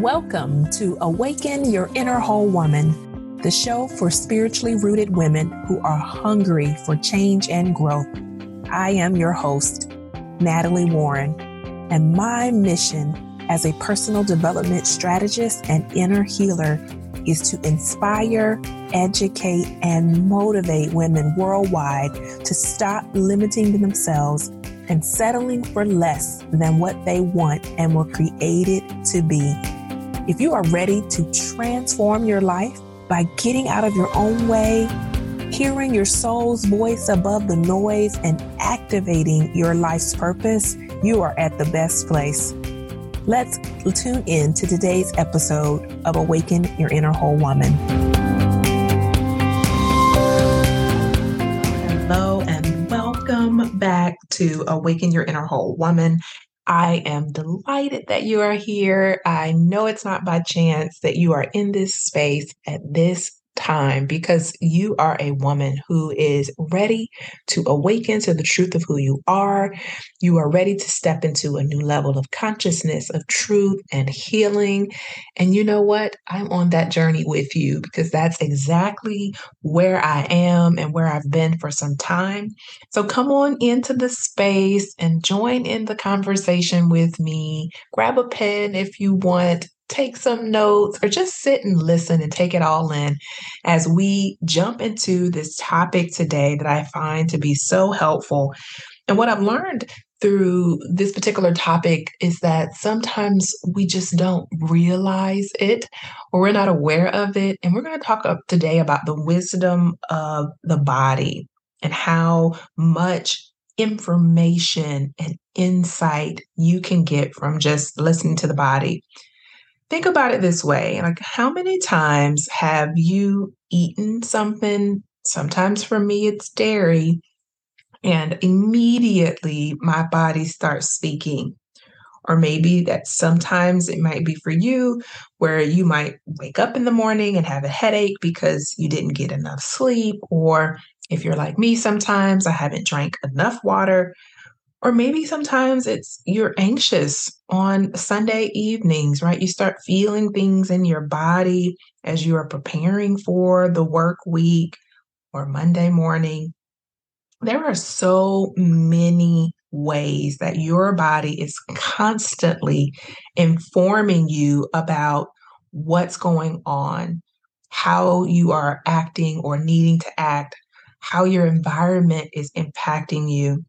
Welcome to Awaken Your Inner Whole Woman, the show for spiritually rooted women who are hungry for change and growth. I am your host, Natalie Warren, and my mission as a personal development strategist and inner healer is to inspire, educate, and motivate women worldwide to stop limiting themselves and settling for less than what they want and were created to be. If you are ready to transform your life by getting out of your own way, hearing your soul's voice above the noise, and activating your life's purpose, you are at the best place. Let's tune in to today's episode of Awaken Your Inner Whole Woman. Hello, and welcome back to Awaken Your Inner Whole Woman. I am delighted that you are here. I know it's not by chance that you are in this space at this time because you are a woman who is ready to awaken to the truth of who you are. You are ready to step into a new level of consciousness, of truth and healing. And you know what? I'm on that journey with you because that's exactly where I am and where I've been for some time. So come on into the space and join in the conversation with me. Grab a pen if you want take some notes or just sit and listen and take it all in as we jump into this topic today that I find to be so helpful. And what I've learned through this particular topic is that sometimes we just don't realize it or we're not aware of it. And we're going to talk up today about the wisdom of the body and how much information and insight you can get from just listening to the body think about it this way like how many times have you eaten something sometimes for me it's dairy and immediately my body starts speaking? Or maybe that sometimes it might be for you where you might wake up in the morning and have a headache because you didn't get enough sleep or if you're like me sometimes i haven't drank enough water or maybe sometimes it's you're anxious on Sunday evenings, right? You start feeling things in your body as you are preparing for the work week or Monday morning. There are so many ways that your body is constantly informing you about what's going on, how you are acting or needing to act, how your environment is impacting you.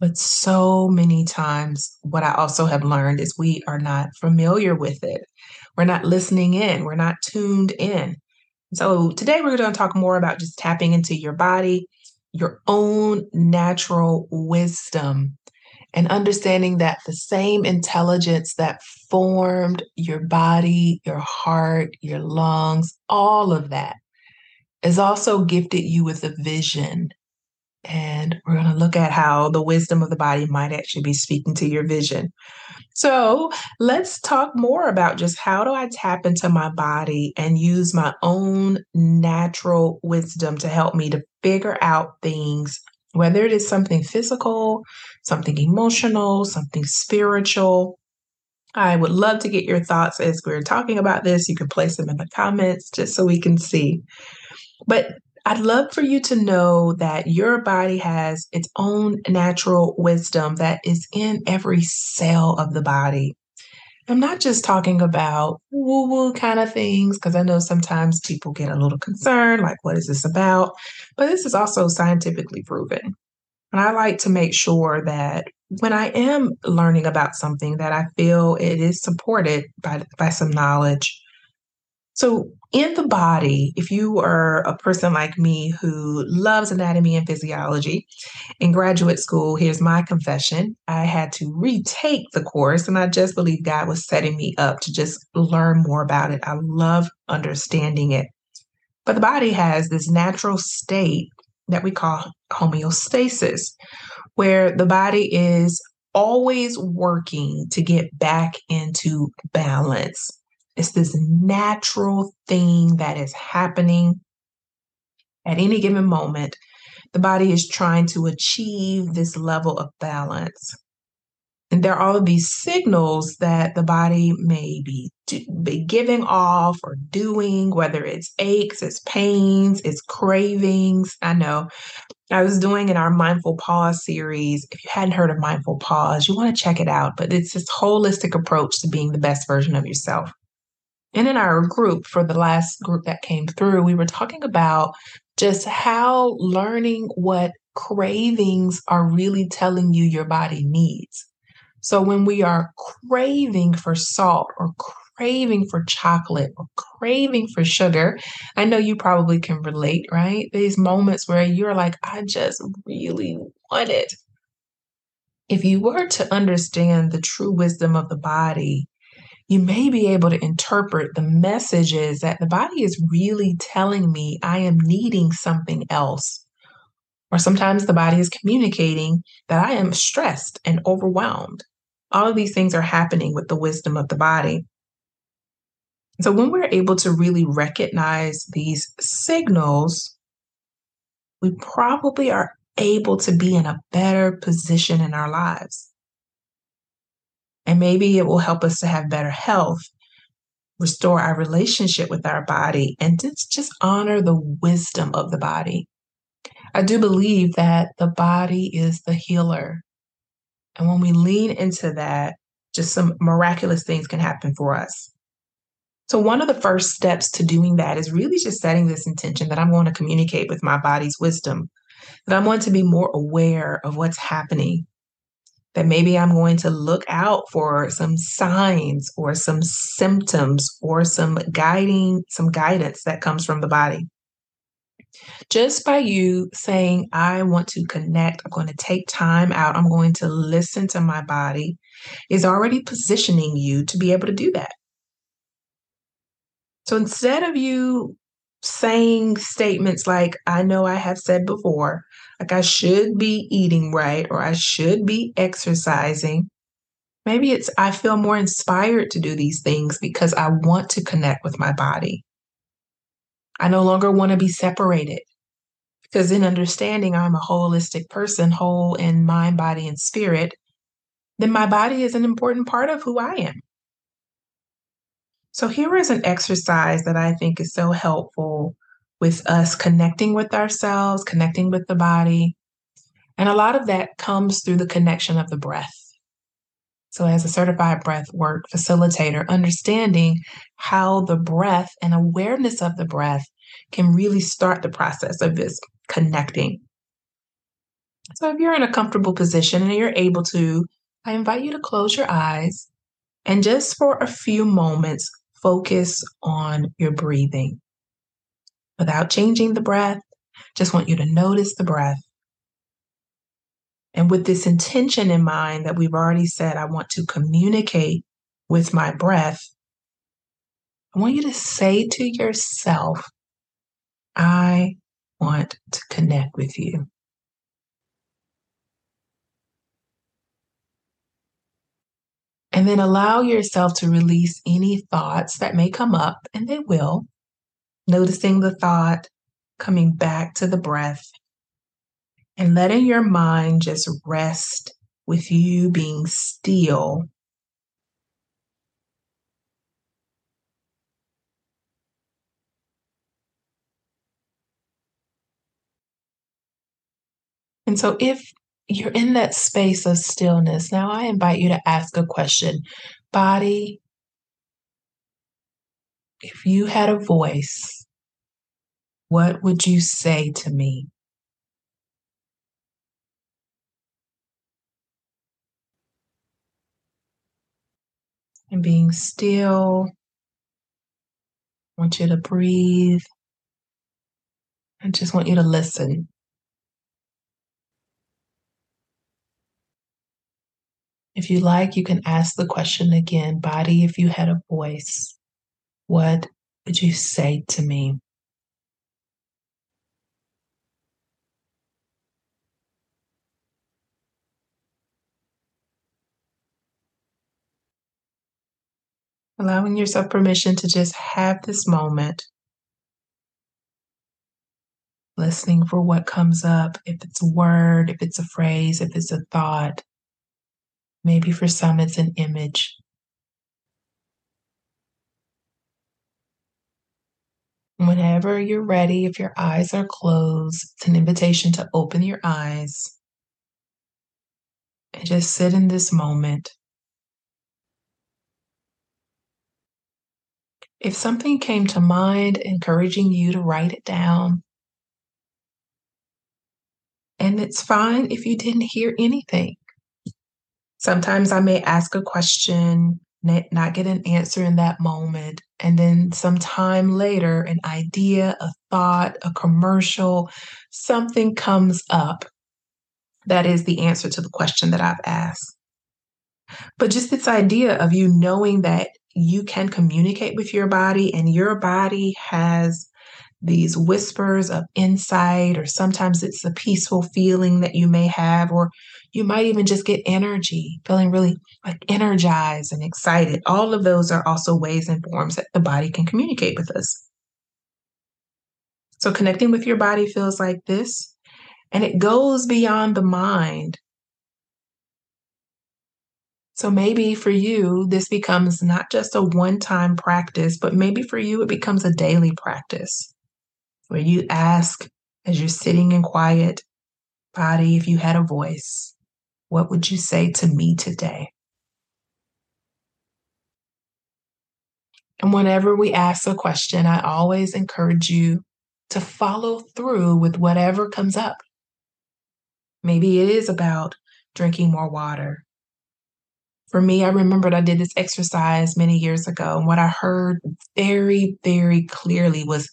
But so many times, what I also have learned is we are not familiar with it. We're not listening in, we're not tuned in. So, today we're going to talk more about just tapping into your body, your own natural wisdom, and understanding that the same intelligence that formed your body, your heart, your lungs, all of that is also gifted you with a vision and we're going to look at how the wisdom of the body might actually be speaking to your vision. So, let's talk more about just how do I tap into my body and use my own natural wisdom to help me to figure out things, whether it is something physical, something emotional, something spiritual. I would love to get your thoughts as we're talking about this. You can place them in the comments just so we can see. But I'd love for you to know that your body has its own natural wisdom that is in every cell of the body. I'm not just talking about woo woo kind of things, because I know sometimes people get a little concerned, like, what is this about? But this is also scientifically proven. And I like to make sure that when I am learning about something that I feel it is supported by, by some knowledge so, in the body, if you are a person like me who loves anatomy and physiology, in graduate school, here's my confession I had to retake the course, and I just believe God was setting me up to just learn more about it. I love understanding it. But the body has this natural state that we call homeostasis, where the body is always working to get back into balance. It's this natural thing that is happening at any given moment. The body is trying to achieve this level of balance. And there are all of these signals that the body may be, do, be giving off or doing, whether it's aches, it's pains, it's cravings. I know I was doing in our Mindful Pause series. If you hadn't heard of Mindful Pause, you want to check it out. But it's this holistic approach to being the best version of yourself. And in our group, for the last group that came through, we were talking about just how learning what cravings are really telling you your body needs. So when we are craving for salt or craving for chocolate or craving for sugar, I know you probably can relate, right? These moments where you're like, I just really want it. If you were to understand the true wisdom of the body, you may be able to interpret the messages that the body is really telling me I am needing something else. Or sometimes the body is communicating that I am stressed and overwhelmed. All of these things are happening with the wisdom of the body. So when we're able to really recognize these signals, we probably are able to be in a better position in our lives. And maybe it will help us to have better health, restore our relationship with our body, and just, just honor the wisdom of the body. I do believe that the body is the healer. And when we lean into that, just some miraculous things can happen for us. So, one of the first steps to doing that is really just setting this intention that I'm going to communicate with my body's wisdom, that I'm going to be more aware of what's happening, that maybe I'm going to look out for some signs or some symptoms or some guiding, some guidance that comes from the body. Just by you saying, I want to connect, I'm going to take time out, I'm going to listen to my body, is already positioning you to be able to do that. So instead of you saying statements like, I know I have said before, like I should be eating right or I should be exercising, maybe it's I feel more inspired to do these things because I want to connect with my body. I no longer want to be separated because in understanding I'm a holistic person, whole in mind, body, and spirit, then my body is an important part of who I am. So here is an exercise that I think is so helpful with us connecting with ourselves, connecting with the body. And a lot of that comes through the connection of the breath. So, as a certified breath work facilitator, understanding how the breath and awareness of the breath can really start the process of this connecting. So, if you're in a comfortable position and you're able to, I invite you to close your eyes and just for a few moments, focus on your breathing. Without changing the breath, just want you to notice the breath. And with this intention in mind that we've already said, I want to communicate with my breath, I want you to say to yourself, I want to connect with you. And then allow yourself to release any thoughts that may come up, and they will. Noticing the thought, coming back to the breath, and letting your mind just rest with you being still. And so, if you're in that space of stillness. Now I invite you to ask a question. Body, if you had a voice, what would you say to me? And being still, I want you to breathe. I just want you to listen. If you like, you can ask the question again Body, if you had a voice, what would you say to me? Allowing yourself permission to just have this moment, listening for what comes up, if it's a word, if it's a phrase, if it's a thought. Maybe for some, it's an image. Whenever you're ready, if your eyes are closed, it's an invitation to open your eyes and just sit in this moment. If something came to mind, encouraging you to write it down, and it's fine if you didn't hear anything. Sometimes I may ask a question, not get an answer in that moment, and then some time later, an idea, a thought, a commercial, something comes up that is the answer to the question that I've asked. But just this idea of you knowing that you can communicate with your body and your body has these whispers of insight, or sometimes it's a peaceful feeling that you may have, or you might even just get energy, feeling really like energized and excited. All of those are also ways and forms that the body can communicate with us. So, connecting with your body feels like this, and it goes beyond the mind. So, maybe for you, this becomes not just a one time practice, but maybe for you, it becomes a daily practice where you ask as you're sitting in quiet, body, if you had a voice, what would you say to me today? And whenever we ask a question, I always encourage you to follow through with whatever comes up. Maybe it is about drinking more water. For me, I remembered I did this exercise many years ago, and what I heard very, very clearly was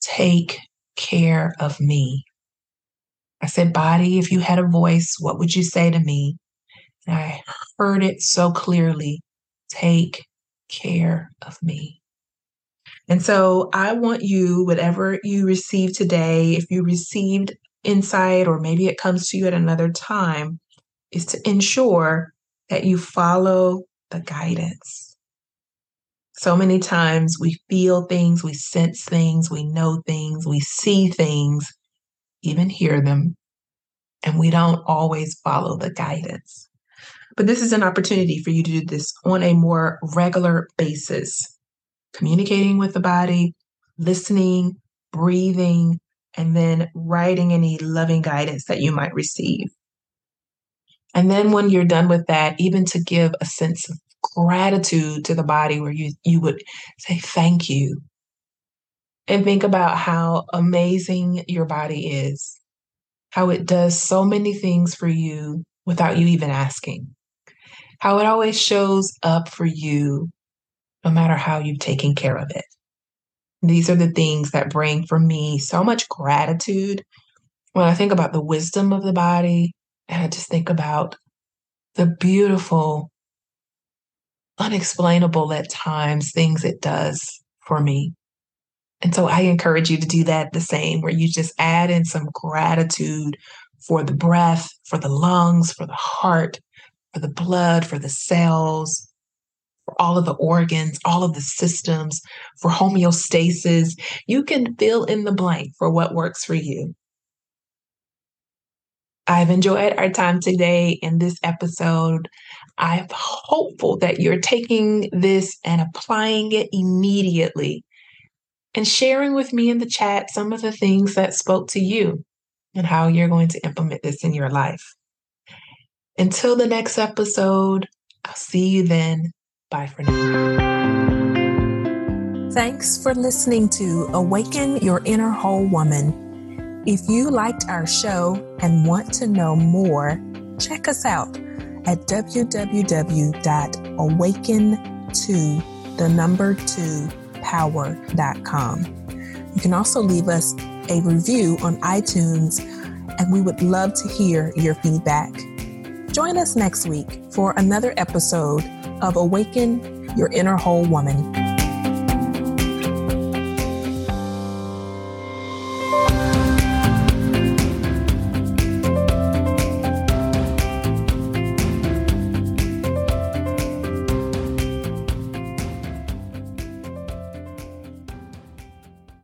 take care of me. I said, Body, if you had a voice, what would you say to me? And I heard it so clearly take care of me. And so I want you, whatever you receive today, if you received insight or maybe it comes to you at another time, is to ensure that you follow the guidance. So many times we feel things, we sense things, we know things, we see things, even hear them, and we don't always follow the guidance. But this is an opportunity for you to do this on a more regular basis, communicating with the body, listening, breathing, and then writing any loving guidance that you might receive. And then when you're done with that, even to give a sense of gratitude to the body where you you would say thank you and think about how amazing your body is how it does so many things for you without you even asking how it always shows up for you no matter how you've taken care of it these are the things that bring for me so much gratitude when i think about the wisdom of the body and i just think about the beautiful unexplainable at times things it does for me. And so I encourage you to do that the same, where you just add in some gratitude for the breath, for the lungs, for the heart, for the blood, for the cells, for all of the organs, all of the systems, for homeostasis. You can fill in the blank for what works for you. I've enjoyed our time today in this episode. I'm hopeful that you're taking this and applying it immediately and sharing with me in the chat some of the things that spoke to you and how you're going to implement this in your life. Until the next episode, I'll see you then. Bye for now. Thanks for listening to Awaken Your Inner Whole Woman. If you liked our show and want to know more, check us out at www.awaken2 the number 2 power.com. You can also leave us a review on iTunes and we would love to hear your feedback. Join us next week for another episode of Awaken Your Inner Whole Woman.